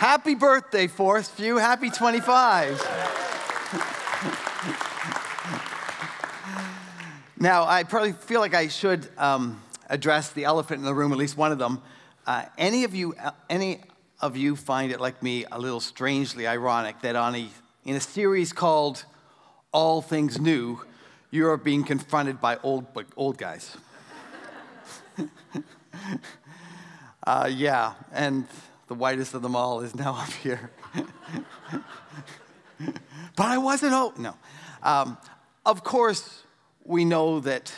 Happy birthday, Forest View. Happy 25. now, I probably feel like I should um, address the elephant in the room, at least one of them. Uh, any of you, uh, any of you find it like me a little strangely ironic that on a, in a series called All Things New, you are being confronted by old, old guys. uh, yeah, and the whitest of them all is now up here. but I wasn't, oh, no. Um, of course, we know that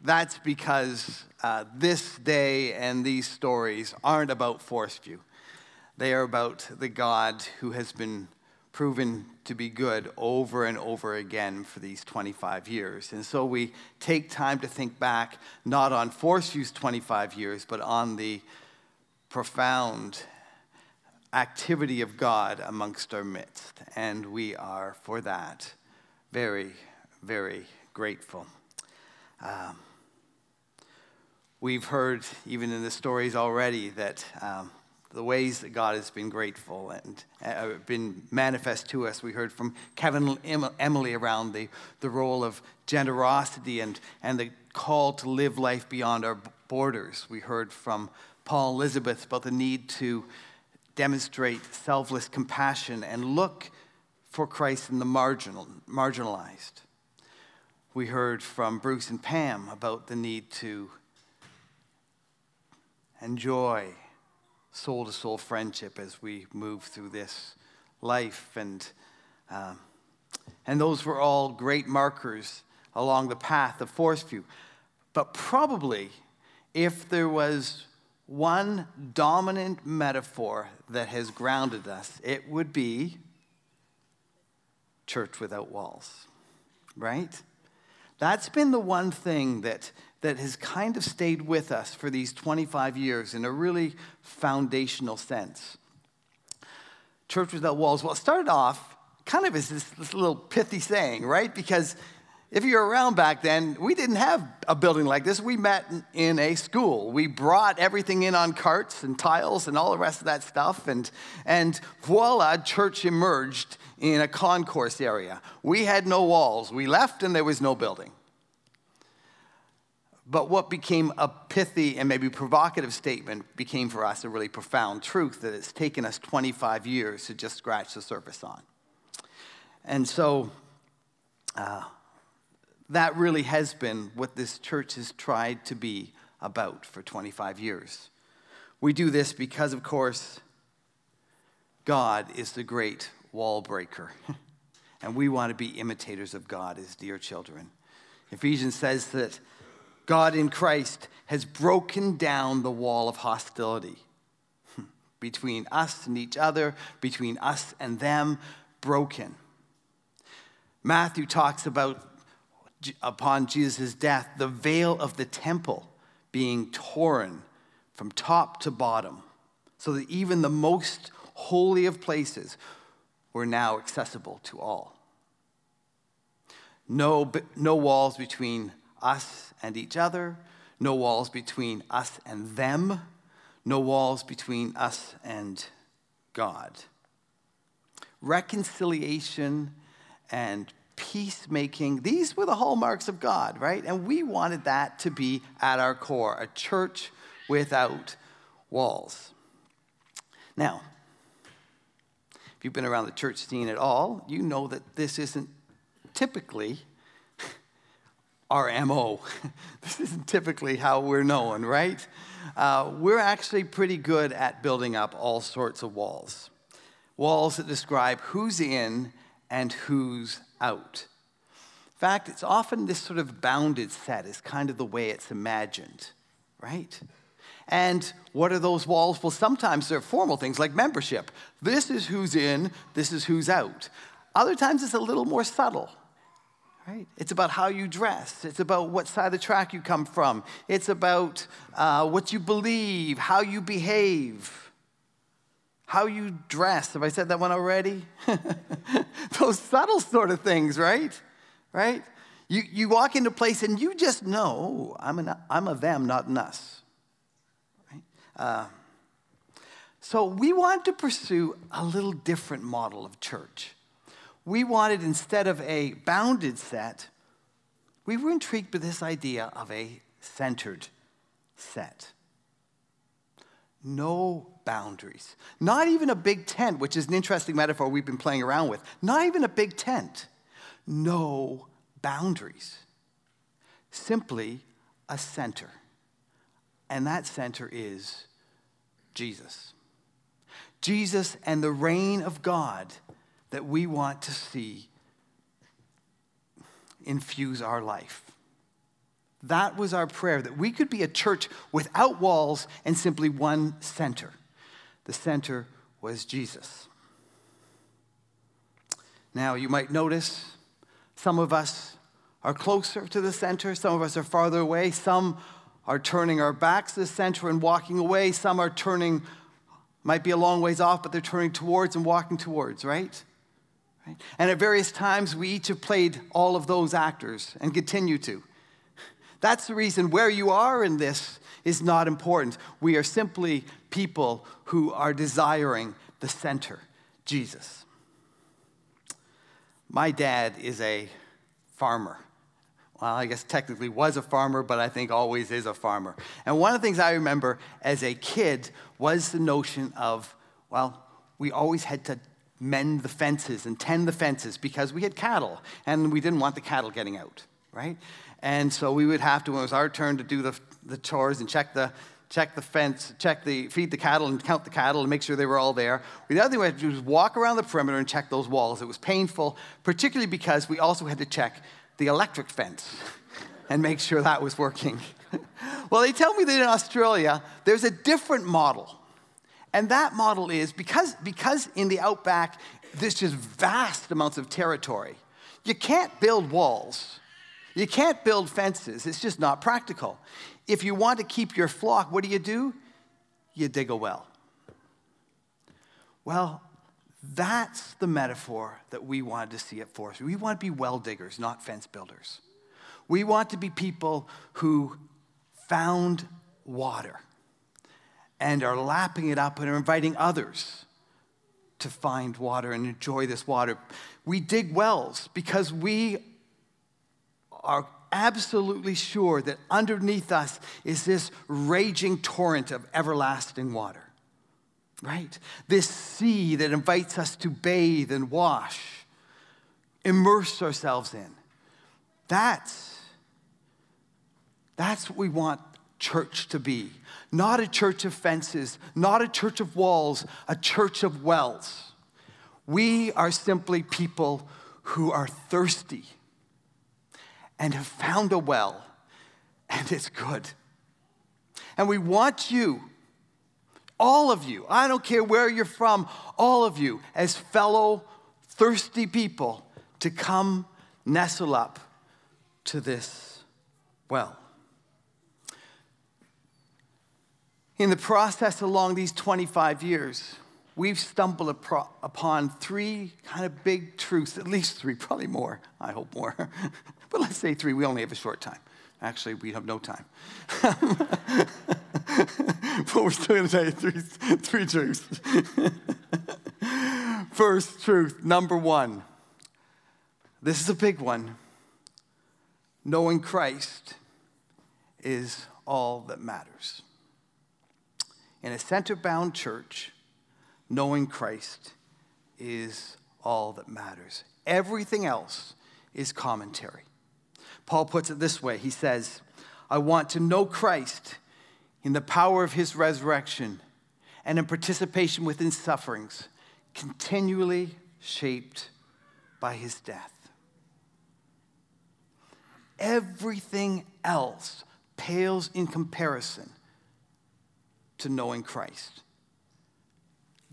that's because uh, this day and these stories aren't about Forest View. They are about the God who has been proven to be good over and over again for these 25 years. And so we take time to think back not on Forest View's 25 years, but on the profound activity of God amongst our midst. And we are, for that, very, very grateful. Um, we've heard, even in the stories already, that um, the ways that God has been grateful and uh, been manifest to us. We heard from Kevin Emily around the, the role of generosity and, and the call to live life beyond our borders. We heard from Paul Elizabeth about the need to demonstrate selfless compassion and look for Christ in the marginal, marginalized. We heard from Bruce and Pam about the need to enjoy soul to soul friendship as we move through this life. And, um, and those were all great markers along the path of Forest View. But probably, if there was one dominant metaphor that has grounded us, it would be church without walls, right? That's been the one thing that that has kind of stayed with us for these 25 years in a really foundational sense. Church Without Walls, well, it started off kind of as this, this little pithy saying, right? Because if you're around back then, we didn't have a building like this. We met in a school. We brought everything in on carts and tiles and all the rest of that stuff. And, and voila, church emerged in a concourse area. We had no walls. We left and there was no building. But what became a pithy and maybe provocative statement became for us a really profound truth that it's taken us 25 years to just scratch the surface on. And so uh, that really has been what this church has tried to be about for 25 years. We do this because, of course, God is the great wall breaker. and we want to be imitators of God as dear children. Ephesians says that God in Christ has broken down the wall of hostility between us and each other, between us and them, broken. Matthew talks about upon Jesus' death, the veil of the temple being torn from top to bottom, so that even the most holy of places were now accessible to all. No, no walls between us and each other, no walls between us and them, no walls between us and God. Reconciliation and peacemaking, these were the hallmarks of God, right? And we wanted that to be at our core a church without walls. Now, if you've been around the church scene at all, you know that this isn't typically our MO. this isn't typically how we're known, right? Uh, we're actually pretty good at building up all sorts of walls. Walls that describe who's in and who's out. In fact, it's often this sort of bounded set, is kind of the way it's imagined, right? And what are those walls? Well, sometimes they're formal things like membership. This is who's in, this is who's out. Other times it's a little more subtle. Right? It's about how you dress. It's about what side of the track you come from. It's about uh, what you believe, how you behave, how you dress. Have I said that one already? Those subtle sort of things, right? Right? You, you walk into place and you just know I'm, an, I'm a them, not an us. Right? Uh, So we wanted to pursue a little different model of church. We wanted, instead of a bounded set, we were intrigued by this idea of a centered set. No boundaries. Not even a big tent, which is an interesting metaphor we've been playing around with. Not even a big tent. No boundaries. Simply a center. And that center is Jesus. Jesus and the reign of God that we want to see infuse our life. That was our prayer, that we could be a church without walls and simply one center. The center was Jesus. Now, you might notice some of us are closer to the center, some of us are farther away, some are turning our backs to the center and walking away, some are turning, might be a long ways off, but they're turning towards and walking towards, right? right? And at various times, we each have played all of those actors and continue to. That's the reason where you are in this is not important. We are simply people who are desiring the center, Jesus. My dad is a farmer. Well, I guess technically was a farmer, but I think always is a farmer. And one of the things I remember as a kid was the notion of, well, we always had to mend the fences and tend the fences because we had cattle and we didn't want the cattle getting out, right? And so we would have to, when it was our turn to do the, the chores and check the, check the fence, check the, feed the cattle and count the cattle and make sure they were all there. The other thing we had to do was walk around the perimeter and check those walls. It was painful, particularly because we also had to check the electric fence and make sure that was working. well, they tell me that in Australia, there's a different model. And that model is because, because in the outback, there's just vast amounts of territory. You can't build walls you can't build fences, it's just not practical. If you want to keep your flock, what do you do? You dig a well. Well, that's the metaphor that we wanted to see at Forest. We want to be well diggers, not fence builders. We want to be people who found water and are lapping it up and are inviting others to find water and enjoy this water. We dig wells because we are absolutely sure that underneath us is this raging torrent of everlasting water, right? This sea that invites us to bathe and wash, immerse ourselves in. That's, that's what we want church to be. Not a church of fences, not a church of walls, a church of wells. We are simply people who are thirsty and have found a well, and it's good. And we want you, all of you, I don't care where you're from, all of you, as fellow thirsty people, to come nestle up to this well. In the process along these 25 years, we've stumbled upon three kind of big truths, at least three, probably more, I hope more. but let's say three, we only have a short time. Actually, we have no time. but we're still going to tell you three, three truths. First truth, number one. This is a big one. Knowing Christ is all that matters. In a center bound church, knowing Christ is all that matters. Everything else is commentary. Paul puts it this way He says, I want to know Christ in the power of his resurrection and in participation within sufferings, continually shaped by his death. Everything else pales in comparison to knowing Christ.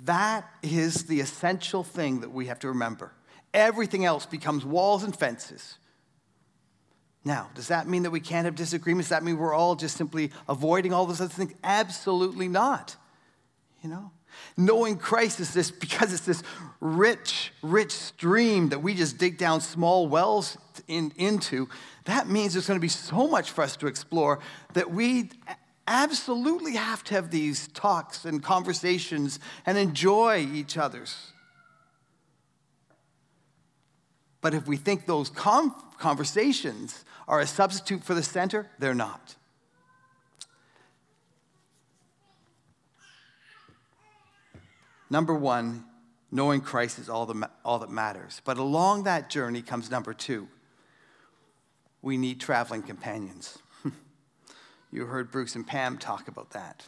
That is the essential thing that we have to remember. Everything else becomes walls and fences. Now, does that mean that we can't have disagreements? Does that mean we're all just simply avoiding all those other things? Absolutely not. You know? Knowing Christ is this because it's this rich, rich stream that we just dig down small wells in, into. That means there's going to be so much for us to explore that we absolutely have to have these talks and conversations and enjoy each other's. But if we think those conversations are a substitute for the center, they're not. Number one, knowing Christ is all, the, all that matters. But along that journey comes number two we need traveling companions. You heard Bruce and Pam talk about that.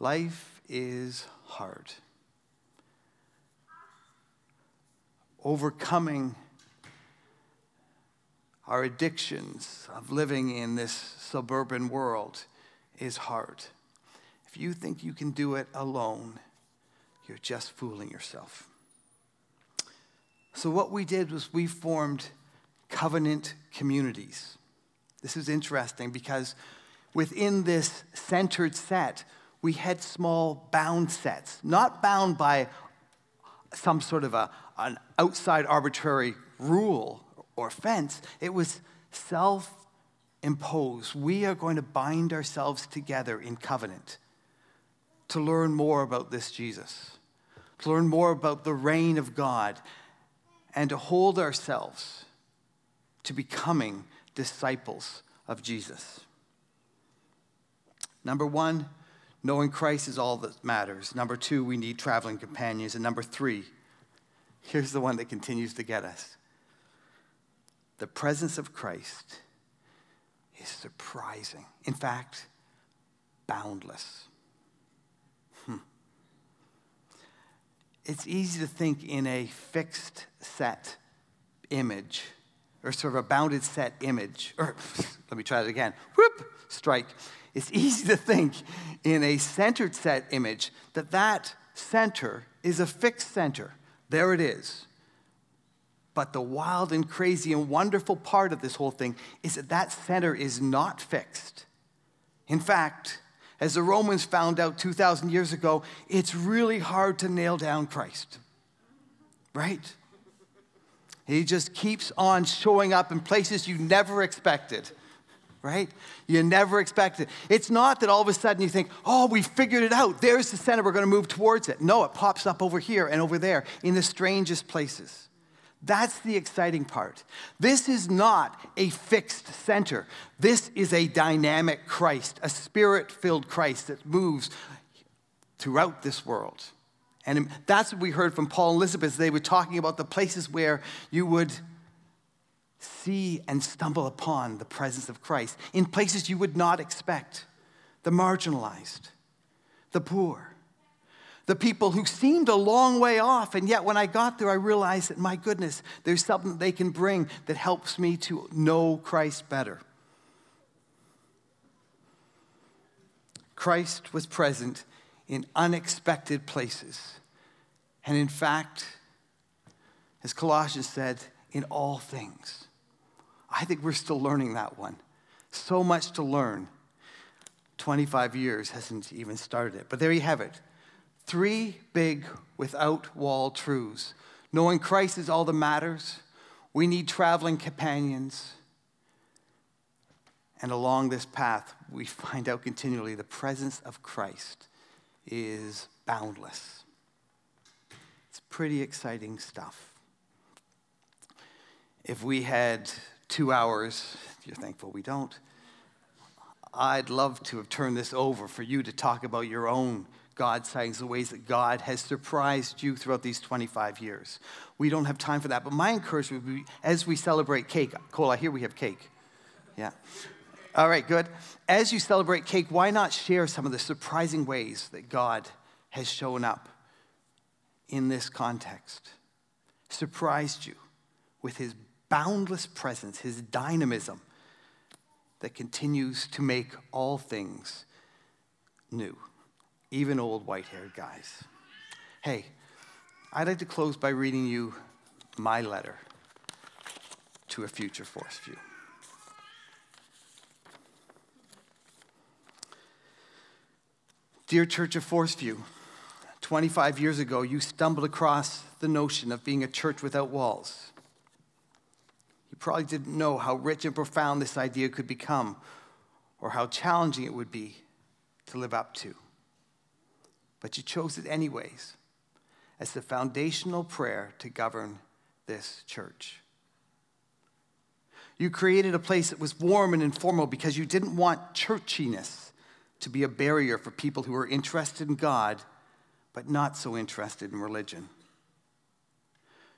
Life is hard. Overcoming our addictions of living in this suburban world is hard. If you think you can do it alone, you're just fooling yourself. So, what we did was we formed covenant communities. This is interesting because within this centered set, we had small bound sets, not bound by some sort of a, an outside arbitrary rule or fence. It was self imposed. We are going to bind ourselves together in covenant to learn more about this Jesus, to learn more about the reign of God, and to hold ourselves to becoming disciples of Jesus. Number one, knowing Christ is all that matters. Number two, we need traveling companions. And number three, here's the one that continues to get us the presence of Christ is surprising. In fact, boundless. Hmm. It's easy to think in a fixed set image or sort of a bounded set image. Or let me try that again. Whoop, strike. It's easy to think in a centered set image that that center is a fixed center. There it is. But the wild and crazy and wonderful part of this whole thing is that that center is not fixed. In fact, as the Romans found out 2,000 years ago, it's really hard to nail down Christ. Right? He just keeps on showing up in places you never expected, right? You never expected. It's not that all of a sudden you think, oh, we figured it out. There's the center. We're going to move towards it. No, it pops up over here and over there in the strangest places. That's the exciting part. This is not a fixed center. This is a dynamic Christ, a spirit filled Christ that moves throughout this world. And that's what we heard from Paul and Elizabeth. They were talking about the places where you would see and stumble upon the presence of Christ, in places you would not expect the marginalized, the poor, the people who seemed a long way off. And yet, when I got there, I realized that, my goodness, there's something they can bring that helps me to know Christ better. Christ was present in unexpected places. And in fact, as Colossians said, in all things. I think we're still learning that one. So much to learn. 25 years hasn't even started it. But there you have it. Three big without wall truths. Knowing Christ is all that matters. We need traveling companions. And along this path, we find out continually the presence of Christ is boundless. It's pretty exciting stuff. If we had two hours, you're thankful we don't, I'd love to have turned this over for you to talk about your own God sightings, the ways that God has surprised you throughout these 25 years. We don't have time for that, but my encouragement would be as we celebrate cake, Cole, I hear we have cake. Yeah. All right, good. As you celebrate cake, why not share some of the surprising ways that God has shown up in this context? Surprised you with his boundless presence, his dynamism that continues to make all things new, even old white haired guys. Hey, I'd like to close by reading you my letter to a future Forest View. Dear Church of Forest View, 25 years ago, you stumbled across the notion of being a church without walls. You probably didn't know how rich and profound this idea could become, or how challenging it would be to live up to. But you chose it anyways as the foundational prayer to govern this church. You created a place that was warm and informal because you didn't want churchiness to be a barrier for people who were interested in God but not so interested in religion.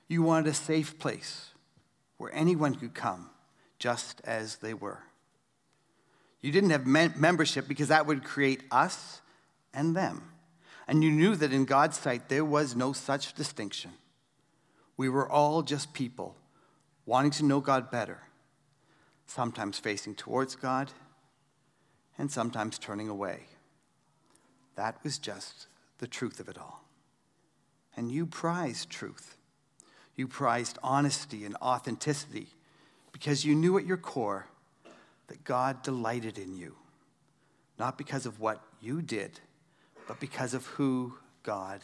You wanted a safe place where anyone could come just as they were. You didn't have membership because that would create us and them. And you knew that in God's sight there was no such distinction. We were all just people wanting to know God better, sometimes facing towards God and sometimes turning away. That was just the truth of it all. And you prized truth. You prized honesty and authenticity because you knew at your core that God delighted in you, not because of what you did, but because of who God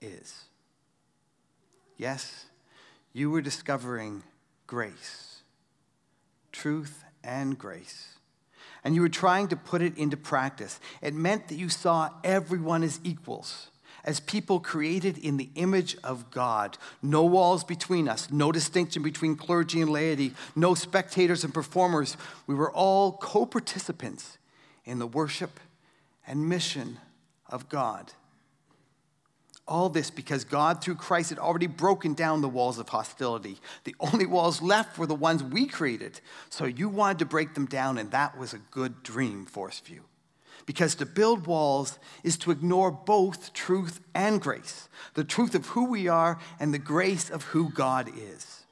is. Yes, you were discovering grace, truth and grace. And you were trying to put it into practice. It meant that you saw everyone as equals, as people created in the image of God. No walls between us, no distinction between clergy and laity, no spectators and performers. We were all co participants in the worship and mission of God. All this because God, through Christ, had already broken down the walls of hostility. The only walls left were the ones we created. So you wanted to break them down, and that was a good dream, Forest View. Because to build walls is to ignore both truth and grace the truth of who we are and the grace of who God is.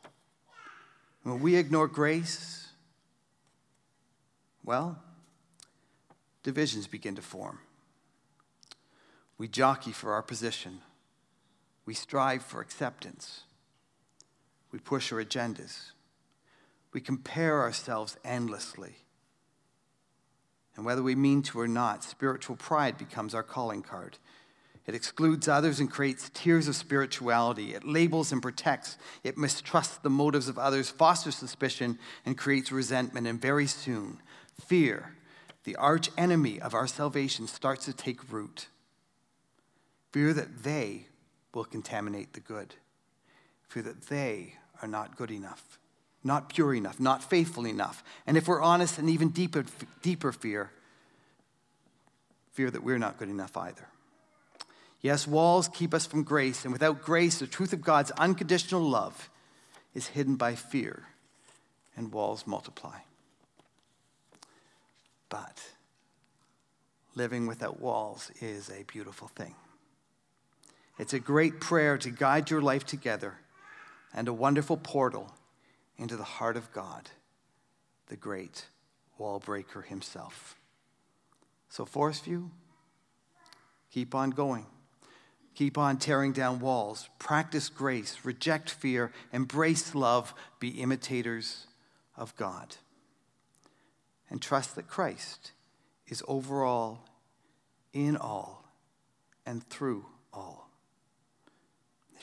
When we ignore grace, well, divisions begin to form. We jockey for our position. We strive for acceptance. We push our agendas. We compare ourselves endlessly. And whether we mean to or not, spiritual pride becomes our calling card. It excludes others and creates tiers of spirituality. It labels and protects. It mistrusts the motives of others, fosters suspicion, and creates resentment. And very soon, fear, the arch enemy of our salvation, starts to take root fear that they will contaminate the good, fear that they are not good enough, not pure enough, not faithful enough. And if we're honest, an even deeper, deeper fear, fear that we're not good enough either. Yes, walls keep us from grace, and without grace, the truth of God's unconditional love is hidden by fear, and walls multiply. But living without walls is a beautiful thing. It's a great prayer to guide your life together and a wonderful portal into the heart of God, the great wall breaker himself. So, Forest View, keep on going. Keep on tearing down walls. Practice grace. Reject fear. Embrace love. Be imitators of God. And trust that Christ is over all, in all, and through all.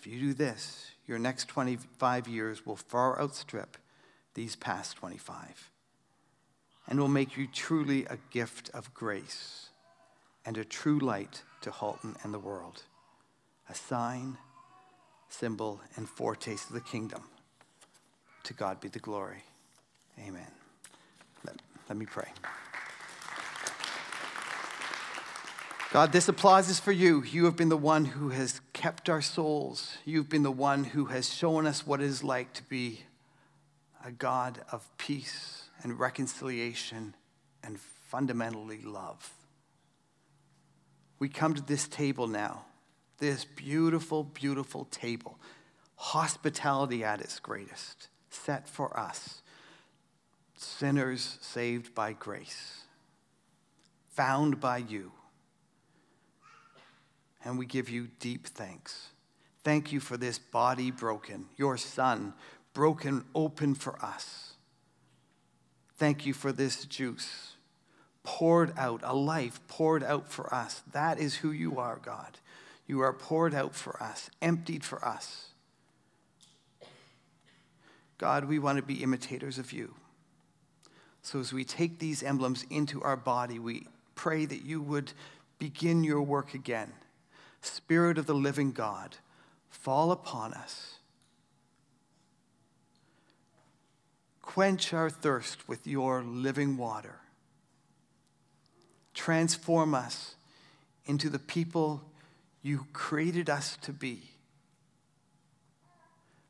If you do this, your next 25 years will far outstrip these past 25 and will make you truly a gift of grace and a true light to Halton and the world, a sign, symbol, and foretaste of the kingdom. To God be the glory. Amen. Let, let me pray. God, this applause is for you. You have been the one who has kept our souls. You've been the one who has shown us what it is like to be a God of peace and reconciliation and fundamentally love. We come to this table now, this beautiful, beautiful table, hospitality at its greatest, set for us, sinners saved by grace, found by you and we give you deep thanks. Thank you for this body broken, your son broken open for us. Thank you for this juice poured out, a life poured out for us. That is who you are, God. You are poured out for us, emptied for us. God, we want to be imitators of you. So as we take these emblems into our body, we pray that you would begin your work again. Spirit of the living God, fall upon us. Quench our thirst with your living water. Transform us into the people you created us to be.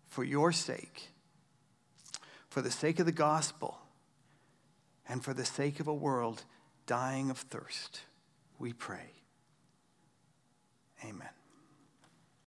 For your sake, for the sake of the gospel, and for the sake of a world dying of thirst, we pray. Amen.